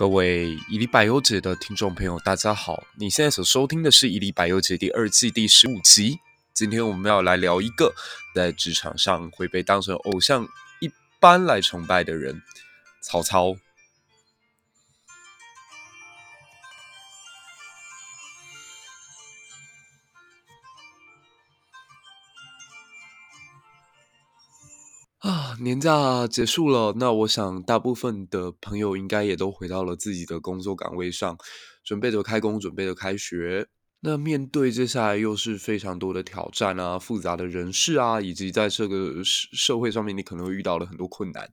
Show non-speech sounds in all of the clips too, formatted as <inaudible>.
各位伊犁百优姐的听众朋友，大家好！你现在所收听的是《伊犁百优姐》第二季第十五集。今天我们要来聊一个在职场上会被当成偶像一般来崇拜的人——曹操。年假结束了，那我想大部分的朋友应该也都回到了自己的工作岗位上，准备着开工，准备着开学。那面对接下来又是非常多的挑战啊，复杂的人事啊，以及在这个社社会上面，你可能会遇到了很多困难，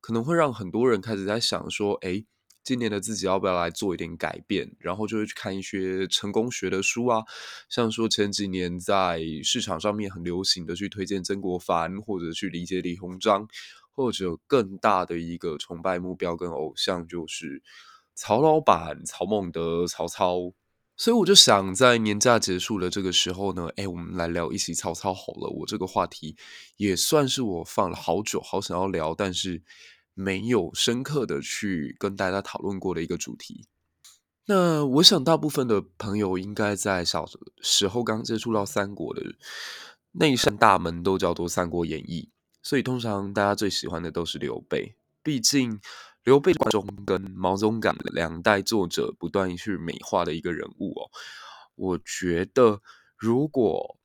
可能会让很多人开始在想说，诶。今年的自己要不要来做一点改变？然后就会去看一些成功学的书啊，像说前几年在市场上面很流行的去推荐曾国藩，或者去理解李鸿章，或者更大的一个崇拜目标跟偶像就是曹老板、曹孟德、曹操。所以我就想在年假结束的这个时候呢，哎，我们来聊一起曹操好了。我这个话题也算是我放了好久，好想要聊，但是。没有深刻的去跟大家讨论过的一个主题。那我想，大部分的朋友应该在小时候刚接触到三国的那一扇大门，都叫做《三国演义》，所以通常大家最喜欢的都是刘备。毕竟刘备关中跟毛宗岗两代作者不断去美化的一个人物哦。我觉得，如果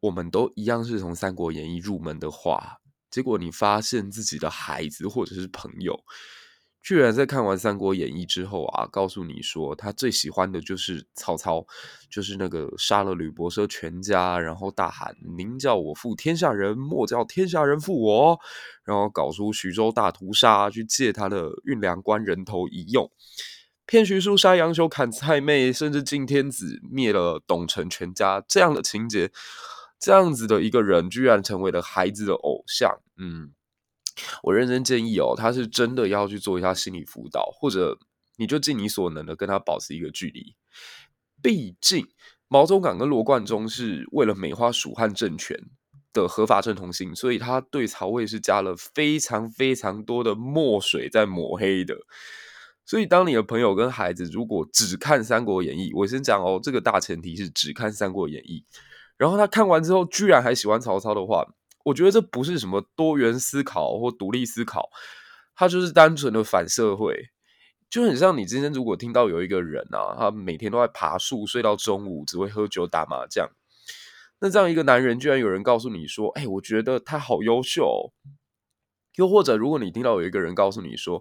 我们都一样是从《三国演义》入门的话，结果你发现自己的孩子或者是朋友，居然在看完《三国演义》之后啊，告诉你说他最喜欢的就是曹操，就是那个杀了吕伯奢全家，然后大喊“宁叫我负天下人，莫叫天下人负我”，然后搞出徐州大屠杀，去借他的运粮官人头一用，骗徐庶杀杨修砍蔡妹，甚至敬天子灭了董承全家这样的情节。这样子的一个人，居然成为了孩子的偶像。嗯，我认真建议哦，他是真的要去做一下心理辅导，或者你就尽你所能的跟他保持一个距离。毕竟毛宗岗跟罗贯中是为了美化蜀汉政权的合法正统性，所以他对曹魏是加了非常非常多的墨水在抹黑的。所以，当你的朋友跟孩子如果只看《三国演义》，我先讲哦，这个大前提是只看《三国演义》。然后他看完之后，居然还喜欢曹操的话，我觉得这不是什么多元思考或独立思考，他就是单纯的反社会，就很像你今天如果听到有一个人啊，他每天都在爬树，睡到中午，只会喝酒打麻将，那这样一个男人，居然有人告诉你说，哎，我觉得他好优秀。又或者，如果你听到有一个人告诉你说，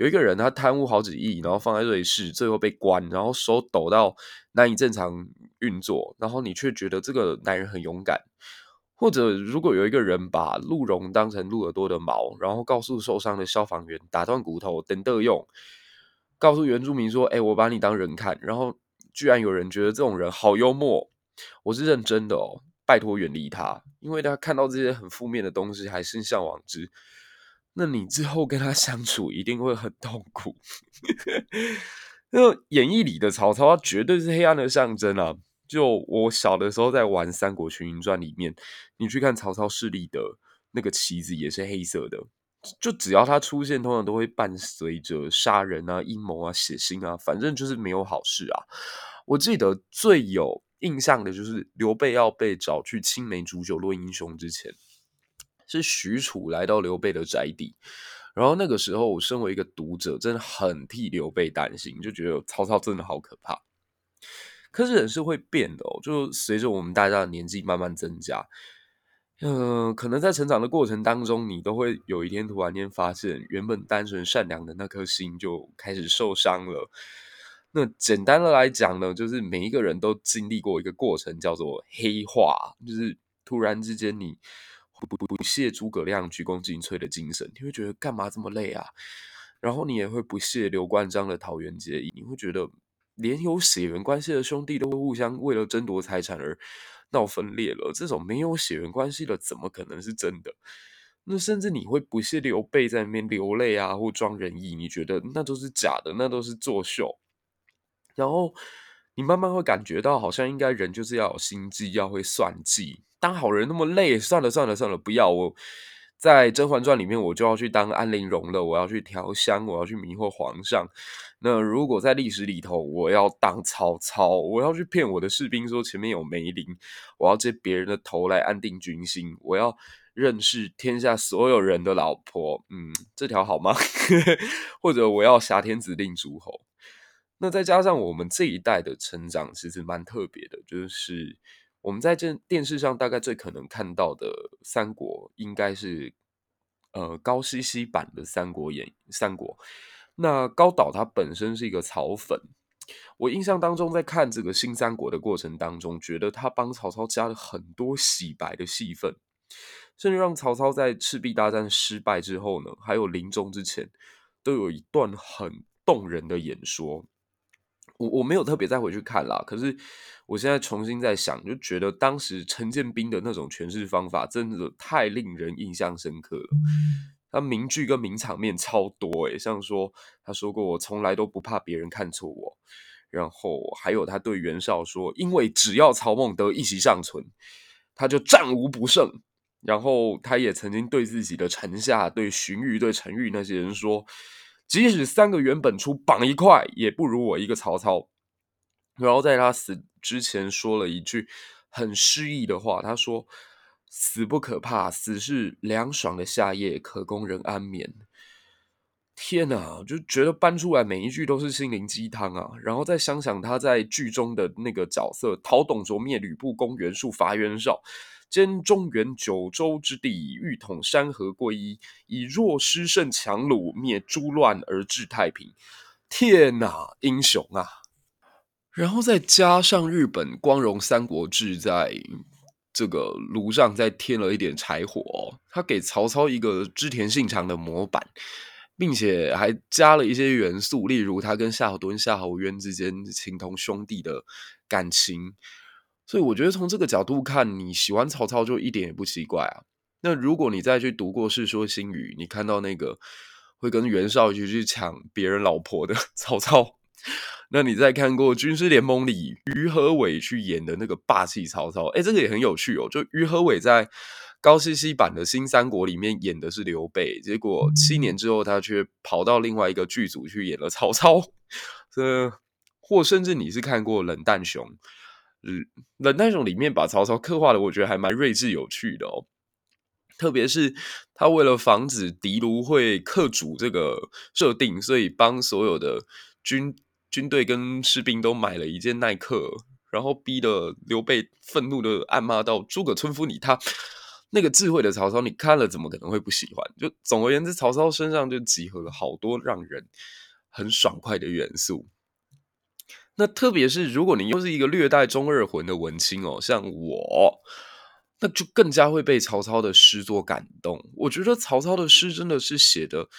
有一个人他贪污好几亿，然后放在瑞士，最后被关，然后手抖到难以正常运作，然后你却觉得这个男人很勇敢。或者，如果有一个人把鹿茸当成鹿耳朵的毛，然后告诉受伤的消防员打断骨头等得用，告诉原住民说：“哎，我把你当人看。”然后居然有人觉得这种人好幽默，我是认真的哦，拜托远离他，因为他看到这些很负面的东西还心向往之。那你之后跟他相处一定会很痛苦。<laughs> 那演义里的曹操，他绝对是黑暗的象征啊！就我小的时候在玩《三国群英传》里面，你去看曹操势力的那个旗子也是黑色的。就只要他出现，通常都会伴随着杀人啊、阴谋啊、血腥啊，反正就是没有好事啊。我记得最有印象的就是刘备要被找去青梅煮酒论英雄之前。是许褚来到刘备的宅邸，然后那个时候，我身为一个读者，真的很替刘备担心，就觉得曹操真的好可怕。可是人是会变的哦，就随着我们大家的年纪慢慢增加，嗯、可能在成长的过程当中，你都会有一天突然间发现，原本单纯善良的那颗心就开始受伤了。那简单的来讲呢，就是每一个人都经历过一个过程，叫做黑化，就是突然之间你。不不不屑诸葛亮鞠躬尽瘁的精神，你会觉得干嘛这么累啊？然后你也会不屑刘关张的桃园结义，你会觉得连有血缘关系的兄弟都会互相为了争夺财产而闹分裂了，这种没有血缘关系的怎么可能是真的？那甚至你会不屑刘备在那边流泪啊，或装仁义，你觉得那都是假的，那都是作秀。然后你慢慢会感觉到，好像应该人就是要有心机，要会算计。当好人那么累，算了算了算了，不要我在《甄嬛传》里面，我就要去当安陵容了，我要去调香，我要去迷惑皇上。那如果在历史里头，我要当曹操，我要去骗我的士兵说前面有梅林，我要接别人的头来安定军心，我要认识天下所有人的老婆。嗯，这条好吗？<laughs> 或者我要挟天子令诸侯。那再加上我们这一代的成长，其实蛮特别的，就是。我们在这电视上大概最可能看到的三国，应该是呃高希希版的《三国演三国》。那高导他本身是一个曹粉，我印象当中在看这个新三国的过程当中，觉得他帮曹操加了很多洗白的戏份，甚至让曹操在赤壁大战失败之后呢，还有临终之前，都有一段很动人的演说。我我没有特别再回去看啦，可是我现在重新在想，就觉得当时陈建斌的那种诠释方法真的太令人印象深刻了。他名句跟名场面超多诶，像说他说过我从来都不怕别人看错我，然后还有他对袁绍说，因为只要曹孟德一息尚存，他就战无不胜。然后他也曾经对自己的臣下，对荀彧、对陈玉那些人说。即使三个袁本初绑一块，也不如我一个曹操。然后在他死之前说了一句很诗意的话，他说：“死不可怕，死是凉爽的夏夜，可供人安眠。”天哪，就觉得搬出来每一句都是心灵鸡汤啊！然后再想想他在剧中的那个角色，讨董卓灭吕布，攻袁术，伐袁绍。兼中原九州之地，欲统山河归一，以弱师胜强虏，灭诸乱而治太平。天哪，英雄啊！然后再加上日本光荣三国志，在这个炉上再添了一点柴火，他给曹操一个织田信长的模板，并且还加了一些元素，例如他跟夏侯惇、夏侯渊之间情同兄弟的感情。所以我觉得从这个角度看，你喜欢曹操就一点也不奇怪啊。那如果你再去读过《世说新语》，你看到那个会跟袁绍一起去抢别人老婆的 <laughs> 曹操，那你再看过《军师联盟》里于和伟去演的那个霸气曹操，哎，这个也很有趣哦。就于和伟在高希希版的新三国里面演的是刘备，结果七年之后他却跑到另外一个剧组去演了曹操。<laughs> 这或甚至你是看过《冷淡熊》。嗯，冷淡熊里面把曹操刻画的，我觉得还蛮睿智有趣的哦。特别是他为了防止敌卢会克主这个设定，所以帮所有的军军队跟士兵都买了一件耐克，然后逼得刘备愤怒的暗骂道：“诸葛村夫你他那个智慧的曹操，你看了怎么可能会不喜欢？”就总而言之，曹操身上就集合了好多让人很爽快的元素。那特别是如果你又是一个略带中二魂的文青哦，像我，那就更加会被曹操的诗作感动。我觉得曹操的诗真的是写的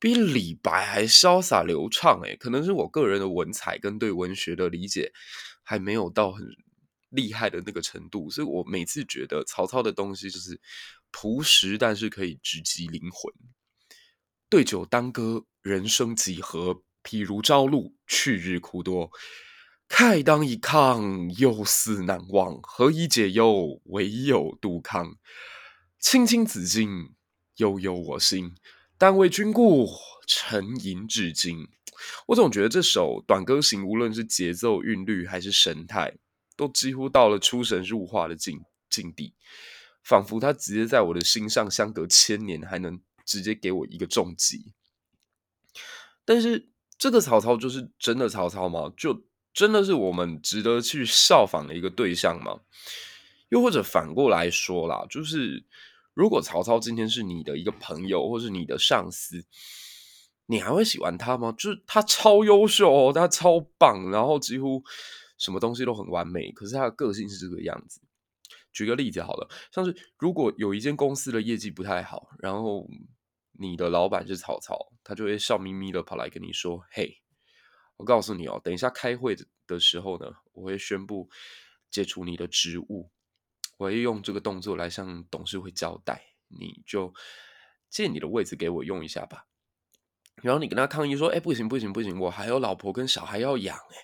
比李白还潇洒流畅诶，可能是我个人的文采跟对文学的理解还没有到很厉害的那个程度，所以我每次觉得曹操的东西就是朴实，但是可以直击灵魂。对酒当歌，人生几何？譬如朝露，去日苦多。慨当以慷，忧思难忘。何以解忧？唯有杜康。青青子衿，悠悠我心。但为君故，沉吟至今。我总觉得这首《短歌行》，无论是节奏、韵律还是神态，都几乎到了出神入化的境境地，仿佛它直接在我的心上，相隔千年，还能直接给我一个重击。但是。这个曹操就是真的曹操吗？就真的是我们值得去效仿的一个对象吗？又或者反过来说啦，就是如果曹操今天是你的一个朋友，或是你的上司，你还会喜欢他吗？就是他超优秀哦，他超棒，然后几乎什么东西都很完美，可是他的个性是这个样子。举个例子好了，像是如果有一间公司的业绩不太好，然后。你的老板是曹操，他就会笑眯眯的跑来跟你说：“嘿，我告诉你哦，等一下开会的时候呢，我会宣布解除你的职务，我会用这个动作来向董事会交代，你就借你的位置给我用一下吧。”然后你跟他抗议说：“哎，不行不行不行，我还有老婆跟小孩要养哎。”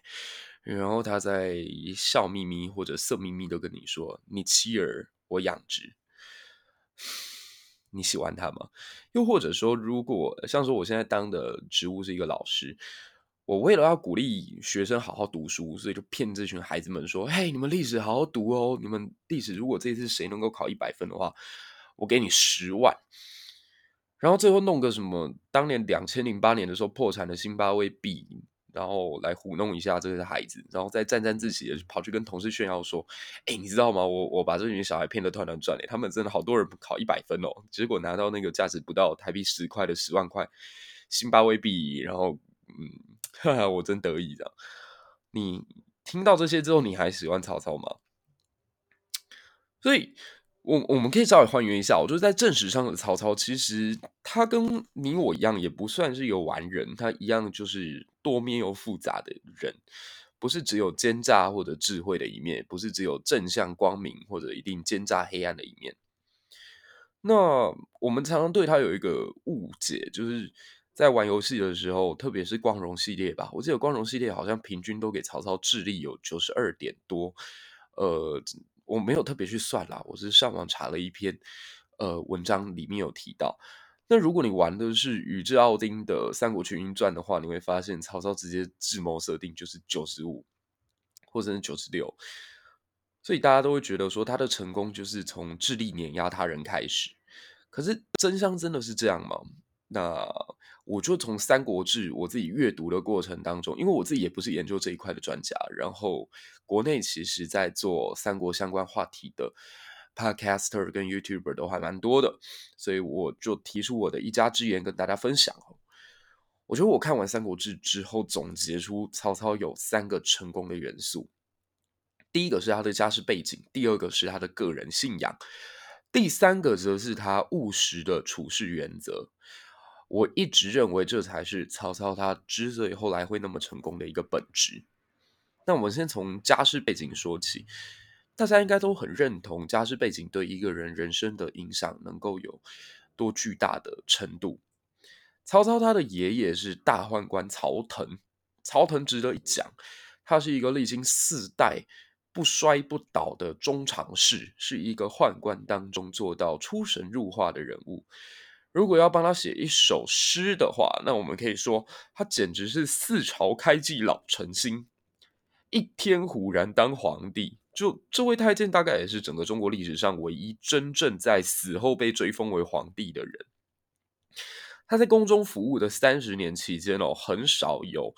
然后他在笑眯眯或者色眯眯的跟你说：“你妻儿我养殖。”你喜欢他吗？又或者说，如果像说我现在当的职务是一个老师，我为了要鼓励学生好好读书，所以就骗这群孩子们说：“嘿，你们历史好好读哦，你们历史如果这次谁能够考一百分的话，我给你十万。”然后最后弄个什么，当年两千零八年的时候破产的辛巴威币。然后来糊弄一下这些孩子，然后再沾沾自喜的跑去跟同事炫耀说：“哎，你知道吗？我我把这群小孩骗得团团转嘞，他们真的好多人考一百分哦，结果拿到那个价值不到台币十块的十万块辛巴威币，然后嗯，哈哈，我真得意的。你听到这些之后，你还喜欢曹操吗？所以。”我我们可以稍微还原一下，我就是在正史上的曹操，其实他跟你我一样，也不算是有完人，他一样就是多面又复杂的人，不是只有奸诈或者智慧的一面，不是只有正向光明或者一定奸诈黑暗的一面。那我们常常对他有一个误解，就是在玩游戏的时候，特别是光荣系列吧，我记得光荣系列好像平均都给曹操智力有九十二点多，呃。我没有特别去算啦，我是上网查了一篇，呃，文章里面有提到。那如果你玩的是宇智奥丁的《三国群英传》的话，你会发现曹操直接智谋设定就是九十五，或者是九十六，所以大家都会觉得说他的成功就是从智力碾压他人开始。可是真相真的是这样吗？那我就从《三国志》我自己阅读的过程当中，因为我自己也不是研究这一块的专家，然后国内其实在做三国相关话题的 podcaster 跟 YouTuber 都还蛮多的，所以我就提出我的一家之言跟大家分享。我觉得我看完《三国志》之后，总结出曹操有三个成功的元素：第一个是他的家世背景，第二个是他的个人信仰，第三个则是他务实的处事原则。我一直认为这才是曹操他之所以后来会那么成功的一个本质。那我们先从家世背景说起，大家应该都很认同家世背景对一个人人生的影响能够有多巨大的程度。曹操他的爷爷是大宦官曹腾，曹腾值得一讲，他是一个历经四代不衰不倒的中常侍，是一个宦官当中做到出神入化的人物。如果要帮他写一首诗的话，那我们可以说，他简直是四朝开济老臣心，一天忽然当皇帝。就这位太监，大概也是整个中国历史上唯一真正在死后被追封为皇帝的人。他在宫中服务的三十年期间哦，很少有。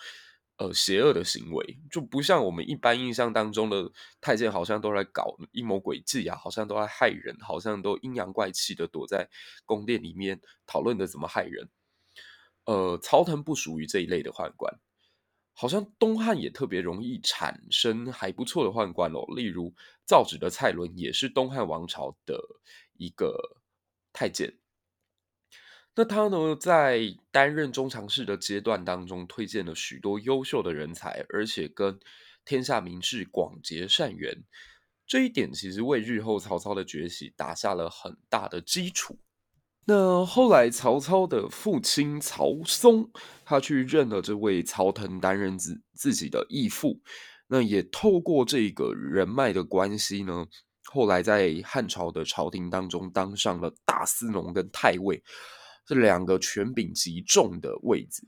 呃，邪恶的行为就不像我们一般印象当中的太监，好像都在搞阴谋诡计啊，好像都在害人，好像都阴阳怪气的躲在宫殿里面讨论的怎么害人。呃，曹腾不属于这一类的宦官，好像东汉也特别容易产生还不错的宦官哦，例如造纸的蔡伦也是东汉王朝的一个太监。那他呢，在担任中常侍的阶段当中，推荐了许多优秀的人才，而且跟天下名士广结善缘。这一点其实为日后曹操的崛起打下了很大的基础。那后来曹操的父亲曹嵩，他去认了这位曹腾担任自自己的义父，那也透过这个人脉的关系呢，后来在汉朝的朝廷当中当上了大司农跟太尉。这两个权柄极重的位置，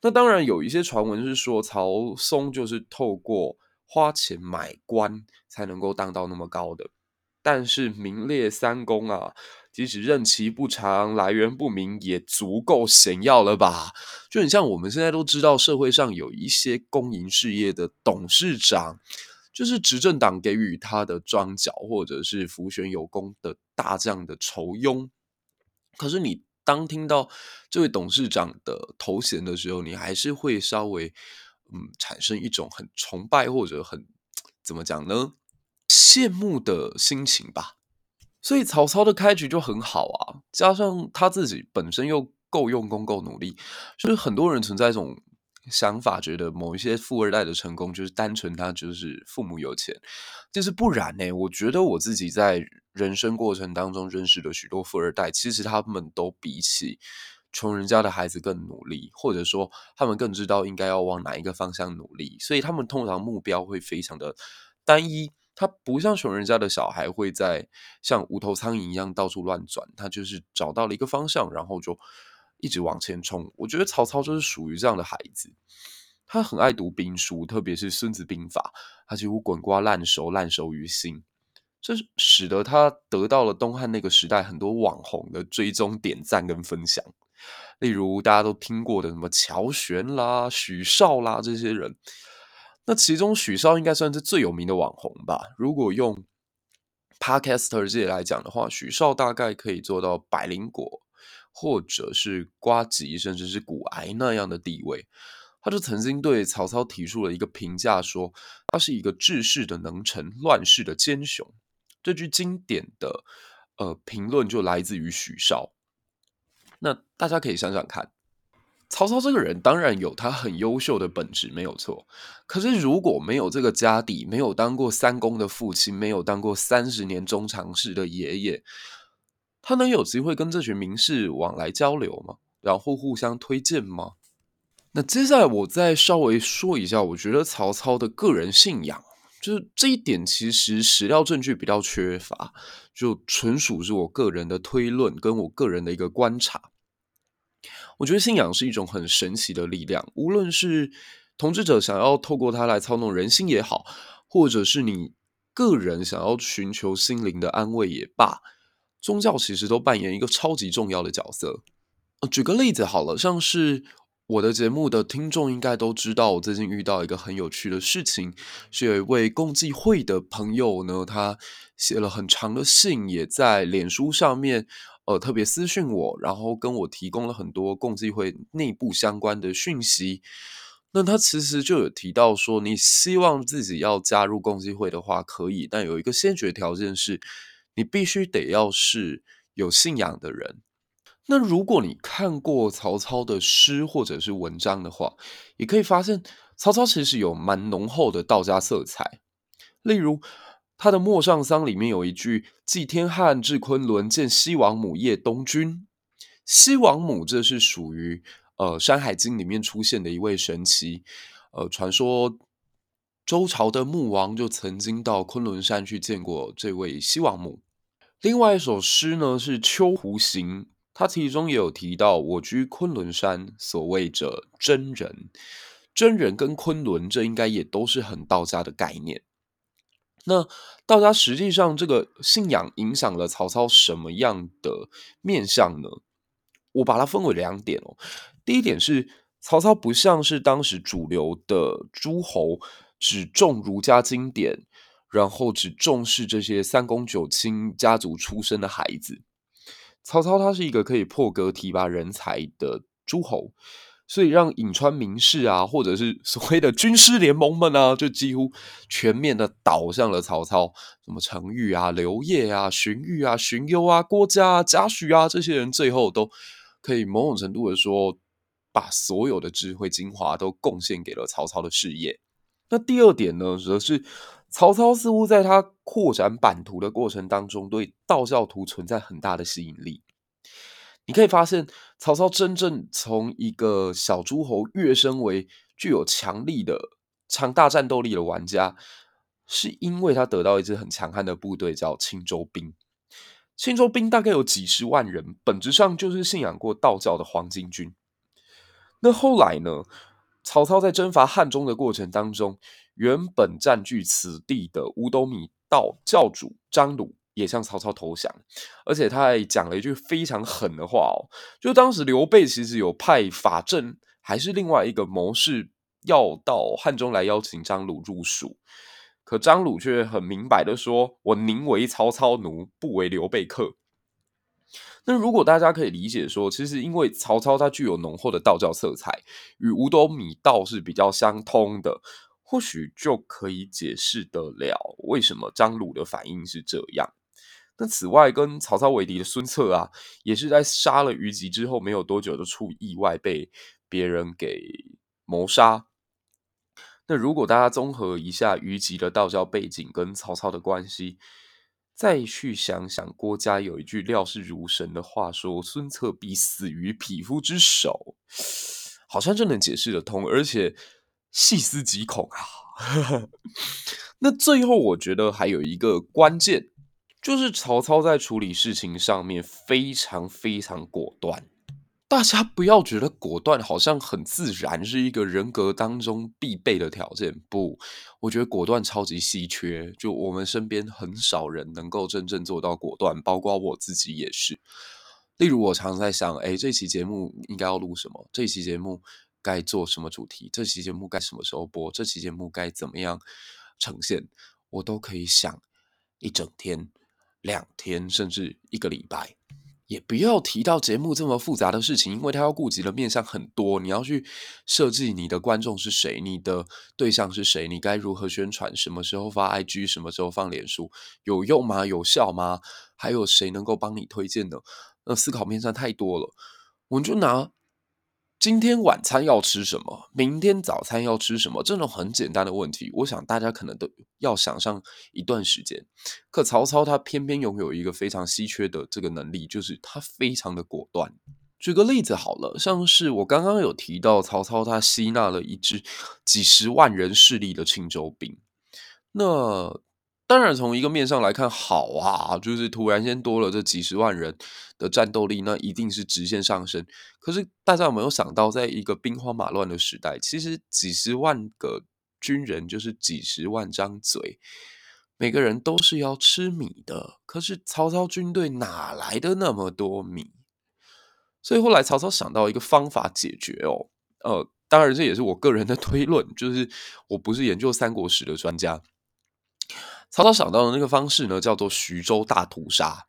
那当然有一些传闻是说曹嵩就是透过花钱买官才能够当到那么高的，但是名列三公啊，即使任期不长、来源不明，也足够显要了吧？就很像我们现在都知道，社会上有一些公营事业的董事长，就是执政党给予他的庄脚，或者是辅选有功的大将的酬庸，可是你。当听到这位董事长的头衔的时候，你还是会稍微嗯产生一种很崇拜或者很怎么讲呢？羡慕的心情吧。所以曹操的开局就很好啊，加上他自己本身又够用功、够努力，就是很多人存在一种想法，觉得某一些富二代的成功就是单纯他就是父母有钱，就是不然呢。我觉得我自己在。人生过程当中认识的许多富二代，其实他们都比起穷人家的孩子更努力，或者说他们更知道应该要往哪一个方向努力，所以他们通常目标会非常的单一，他不像穷人家的小孩会在像无头苍蝇一样到处乱转，他就是找到了一个方向，然后就一直往前冲。我觉得曹操就是属于这样的孩子，他很爱读兵书，特别是《孙子兵法》，他几乎滚瓜烂熟，烂熟于心。这使得他得到了东汉那个时代很多网红的追踪、点赞跟分享。例如大家都听过的什么乔玄啦、许绍啦这些人。那其中许绍应该算是最有名的网红吧？如果用 Podcaster 界来讲的话，许绍大概可以做到百灵果，或者是瓜吉，甚至是古癌那样的地位。他就曾经对曹操提出了一个评价，说他是一个治世的能臣，乱世的奸雄。这句经典的呃评论就来自于许绍。那大家可以想想看。曹操这个人当然有他很优秀的本质，没有错。可是如果没有这个家底，没有当过三公的父亲，没有当过三十年中常侍的爷爷，他能有机会跟这群名士往来交流吗？然后互相推荐吗？那接下来我再稍微说一下，我觉得曹操的个人信仰，就是这一点其实史料证据比较缺乏，就纯属是我个人的推论，跟我个人的一个观察。我觉得信仰是一种很神奇的力量，无论是统治者想要透过它来操弄人心也好，或者是你个人想要寻求心灵的安慰也罢，宗教其实都扮演一个超级重要的角色。举个例子好了，像是我的节目的听众应该都知道，我最近遇到一个很有趣的事情，是有一位共济会的朋友呢，他写了很长的信，也在脸书上面。呃，特别私讯我，然后跟我提供了很多共济会内部相关的讯息。那他其实就有提到说，你希望自己要加入共济会的话，可以，但有一个先决条件是，你必须得要是有信仰的人。那如果你看过曹操的诗或者是文章的话，也可以发现曹操其实有蛮浓厚的道家色彩，例如。他的《陌上桑》里面有一句“祭天汉，至昆仑，见西王母夜东君”。西王母这是属于呃《山海经》里面出现的一位神祇。呃，传说周朝的穆王就曾经到昆仑山去见过这位西王母。另外一首诗呢是《秋湖行》，它其中也有提到“我居昆仑山，所谓者真人”。真人跟昆仑，这应该也都是很道家的概念。那道家实际上这个信仰影响了曹操什么样的面向呢？我把它分为两点哦。第一点是曹操不像是当时主流的诸侯，只重儒家经典，然后只重视这些三公九卿家族出身的孩子。曹操他是一个可以破格提拔人才的诸侯。所以让颍川名士啊，或者是所谓的军师联盟们啊，就几乎全面的倒向了曹操。什么程昱啊、刘烨啊、荀彧啊、荀攸啊、郭嘉啊、贾诩啊，这些人最后都可以某种程度的说，把所有的智慧精华都贡献给了曹操的事业。那第二点呢，则是曹操似乎在他扩展版图的过程当中，对道教徒存在很大的吸引力。你可以发现，曹操真正从一个小诸侯跃升为具有强力的、强大战斗力的玩家，是因为他得到一支很强悍的部队，叫青州兵。青州兵大概有几十万人，本质上就是信仰过道教的黄巾军。那后来呢？曹操在征伐汉中的过程当中，原本占据此地的五斗米道教主张鲁。也向曹操投降，而且他还讲了一句非常狠的话哦，就当时刘备其实有派法正还是另外一个谋士要到汉中来邀请张鲁入蜀，可张鲁却很明白的说：“我宁为曹操奴，不为刘备客。”那如果大家可以理解说，其实因为曹操他具有浓厚的道教色彩，与五斗米道是比较相通的，或许就可以解释得了为什么张鲁的反应是这样。那此外，跟曹操为敌的孙策啊，也是在杀了虞姬之后没有多久就出意外被别人给谋杀。那如果大家综合一下虞姬的道教背景跟曹操的关系，再去想想郭嘉有一句料事如神的话说：“孙策必死于匹夫之手”，好像就能解释得通。而且细思极恐啊！<laughs> 那最后，我觉得还有一个关键，就是曹操在处理事情上面非常非常果断。大家不要觉得果断好像很自然，是一个人格当中必备的条件。不，我觉得果断超级稀缺，就我们身边很少人能够真正做到果断，包括我自己也是。例如，我常在想，哎，这期节目应该要录什么？这期节目该做什么主题？这期节目该什么时候播？这期节目该怎么样呈现？我都可以想一整天、两天，甚至一个礼拜。也不要提到节目这么复杂的事情，因为它要顾及的面向很多。你要去设计你的观众是谁，你的对象是谁，你该如何宣传，什么时候发 IG，什么时候放脸书，有用吗？有效吗？还有谁能够帮你推荐呢？那思考面向太多了，我们就拿。今天晚餐要吃什么？明天早餐要吃什么？这种很简单的问题，我想大家可能都要想上一段时间。可曹操他偏偏拥有一个非常稀缺的这个能力，就是他非常的果断。举个例子好了，像是我刚刚有提到，曹操他吸纳了一支几十万人势力的青州兵，那。当然，从一个面上来看，好啊，就是突然间多了这几十万人的战斗力，那一定是直线上升。可是大家有没有想到，在一个兵荒马乱的时代，其实几十万个军人就是几十万张嘴，每个人都是要吃米的。可是曹操军队哪来的那么多米？所以后来曹操想到一个方法解决哦，呃，当然这也是我个人的推论，就是我不是研究三国史的专家。曹操想到的那个方式呢，叫做徐州大屠杀，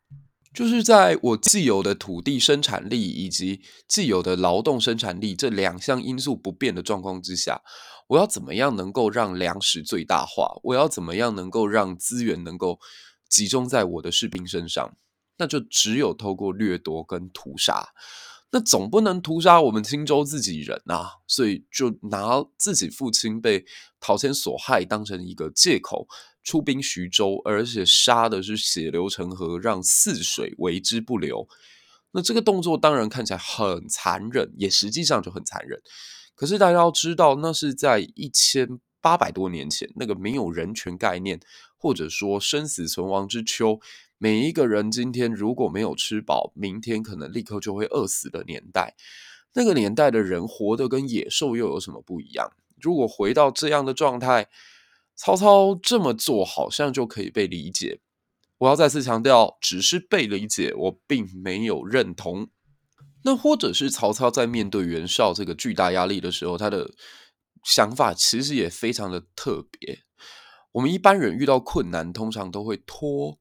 就是在我既有的土地生产力以及既有的劳动生产力这两项因素不变的状况之下，我要怎么样能够让粮食最大化？我要怎么样能够让资源能够集中在我的士兵身上？那就只有透过掠夺跟屠杀。那总不能屠杀我们青州自己人啊，所以就拿自己父亲被陶谦所害当成一个借口。出兵徐州，而且杀的是血流成河，让泗水为之不流。那这个动作当然看起来很残忍，也实际上就很残忍。可是大家要知道，那是在一千八百多年前，那个没有人权概念，或者说生死存亡之秋，每一个人今天如果没有吃饱，明天可能立刻就会饿死的年代。那个年代的人活得跟野兽又有什么不一样？如果回到这样的状态，曹操这么做好像就可以被理解。我要再次强调，只是被理解，我并没有认同。那或者是曹操在面对袁绍这个巨大压力的时候，他的想法其实也非常的特别。我们一般人遇到困难，通常都会拖，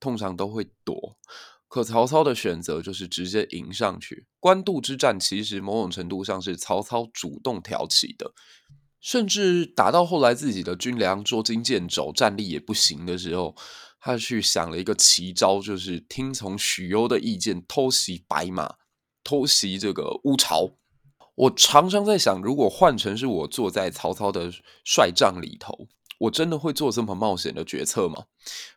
通常都会躲。可曹操的选择就是直接迎上去。官渡之战其实某种程度上是曹操主动挑起的。甚至打到后来，自己的军粮捉襟见肘，战力也不行的时候，他去想了一个奇招，就是听从许攸的意见，偷袭白马，偷袭这个乌巢。我常常在想，如果换成是我坐在曹操的帅帐里头，我真的会做这么冒险的决策吗？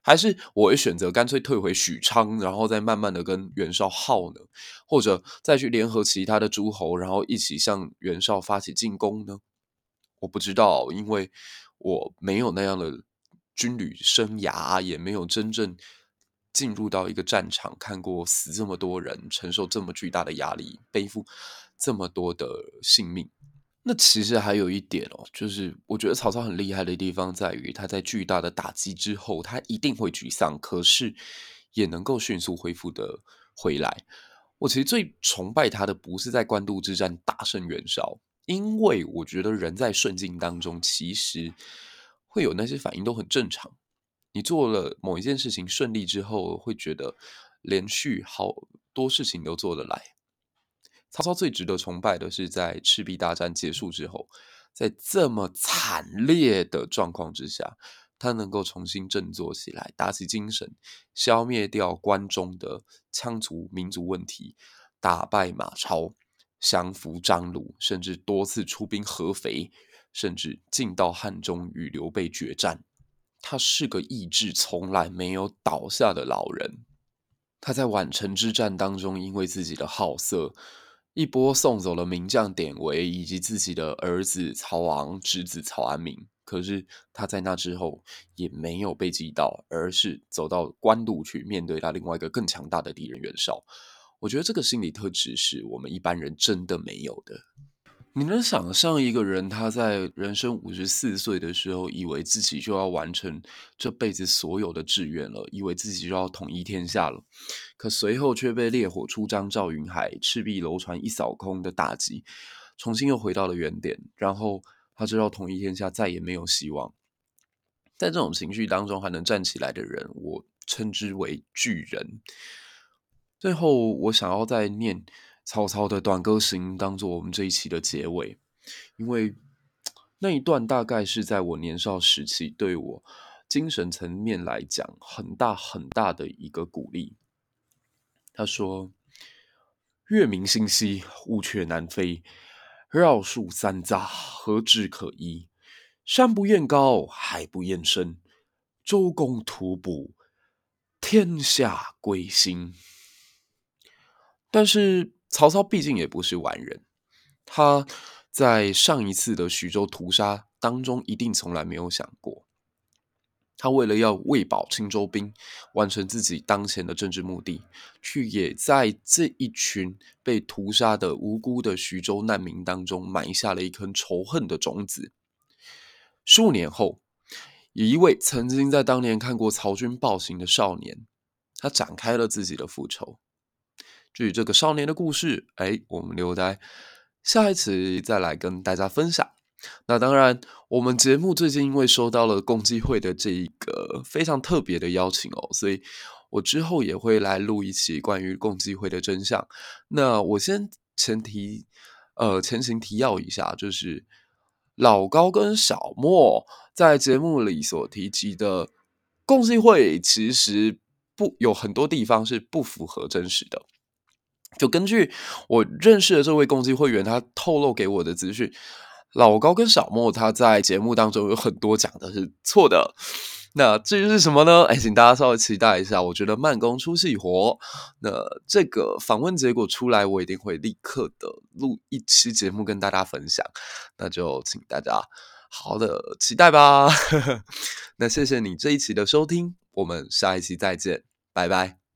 还是我会选择干脆退回许昌，然后再慢慢的跟袁绍耗呢？或者再去联合其他的诸侯，然后一起向袁绍发起进攻呢？我不知道，因为我没有那样的军旅生涯，也没有真正进入到一个战场，看过死这么多人，承受这么巨大的压力，背负这么多的性命。那其实还有一点哦，就是我觉得曹操很厉害的地方在于，他在巨大的打击之后，他一定会沮丧，可是也能够迅速恢复的回来。我其实最崇拜他的，不是在官渡之战大胜袁绍。因为我觉得人在顺境当中，其实会有那些反应都很正常。你做了某一件事情顺利之后，会觉得连续好多事情都做得来。曹操最值得崇拜的是，在赤壁大战结束之后，在这么惨烈的状况之下，他能够重新振作起来，打起精神，消灭掉关中的羌族民族问题，打败马超。降服张鲁，甚至多次出兵合肥，甚至进到汉中与刘备决战。他是个意志从来没有倒下的老人。他在宛城之战当中，因为自己的好色，一波送走了名将典韦以及自己的儿子曹昂、侄子曹安民。可是他在那之后也没有被击倒，而是走到官渡去面对他另外一个更强大的敌人袁绍。我觉得这个心理特质是我们一般人真的没有的。你能想象一个人他在人生五十四岁的时候，以为自己就要完成这辈子所有的志愿了，以为自己就要统一天下了，可随后却被烈火出张赵云海、赤壁楼船一扫空的打击，重新又回到了原点，然后。他知道统一天下再也没有希望，在这种情绪当中还能站起来的人，我称之为巨人。最后，我想要再念曹操的《短歌行》，当做我们这一期的结尾，因为那一段大概是在我年少时期，对我精神层面来讲很大很大的一个鼓励。他说：“月明星稀，乌鹊南飞。”绕树三匝，何枝可依？山不厌高，海不厌深。周公吐哺，天下归心。但是曹操毕竟也不是完人，他在上一次的徐州屠杀当中，一定从来没有想过。他为了要喂饱青州兵，完成自己当前的政治目的，却也在这一群被屠杀的无辜的徐州难民当中埋下了一颗仇恨的种子。数年后，有一位曾经在当年看过曹军暴行的少年，他展开了自己的复仇。至于这个少年的故事，哎，我们留待下一次再来跟大家分享。那当然，我们节目最近因为收到了共济会的这一个非常特别的邀请哦，所以我之后也会来录一期关于共济会的真相。那我先前提呃前情提要一下，就是老高跟小莫在节目里所提及的共济会，其实不有很多地方是不符合真实的。就根据我认识的这位共济会员，他透露给我的资讯。老高跟小莫他在节目当中有很多讲的是错的，那至于是什么呢？哎，请大家稍微期待一下。我觉得慢工出细活，那这个访问结果出来，我一定会立刻的录一期节目跟大家分享。那就请大家好好的期待吧。<laughs> 那谢谢你这一期的收听，我们下一期再见，拜拜。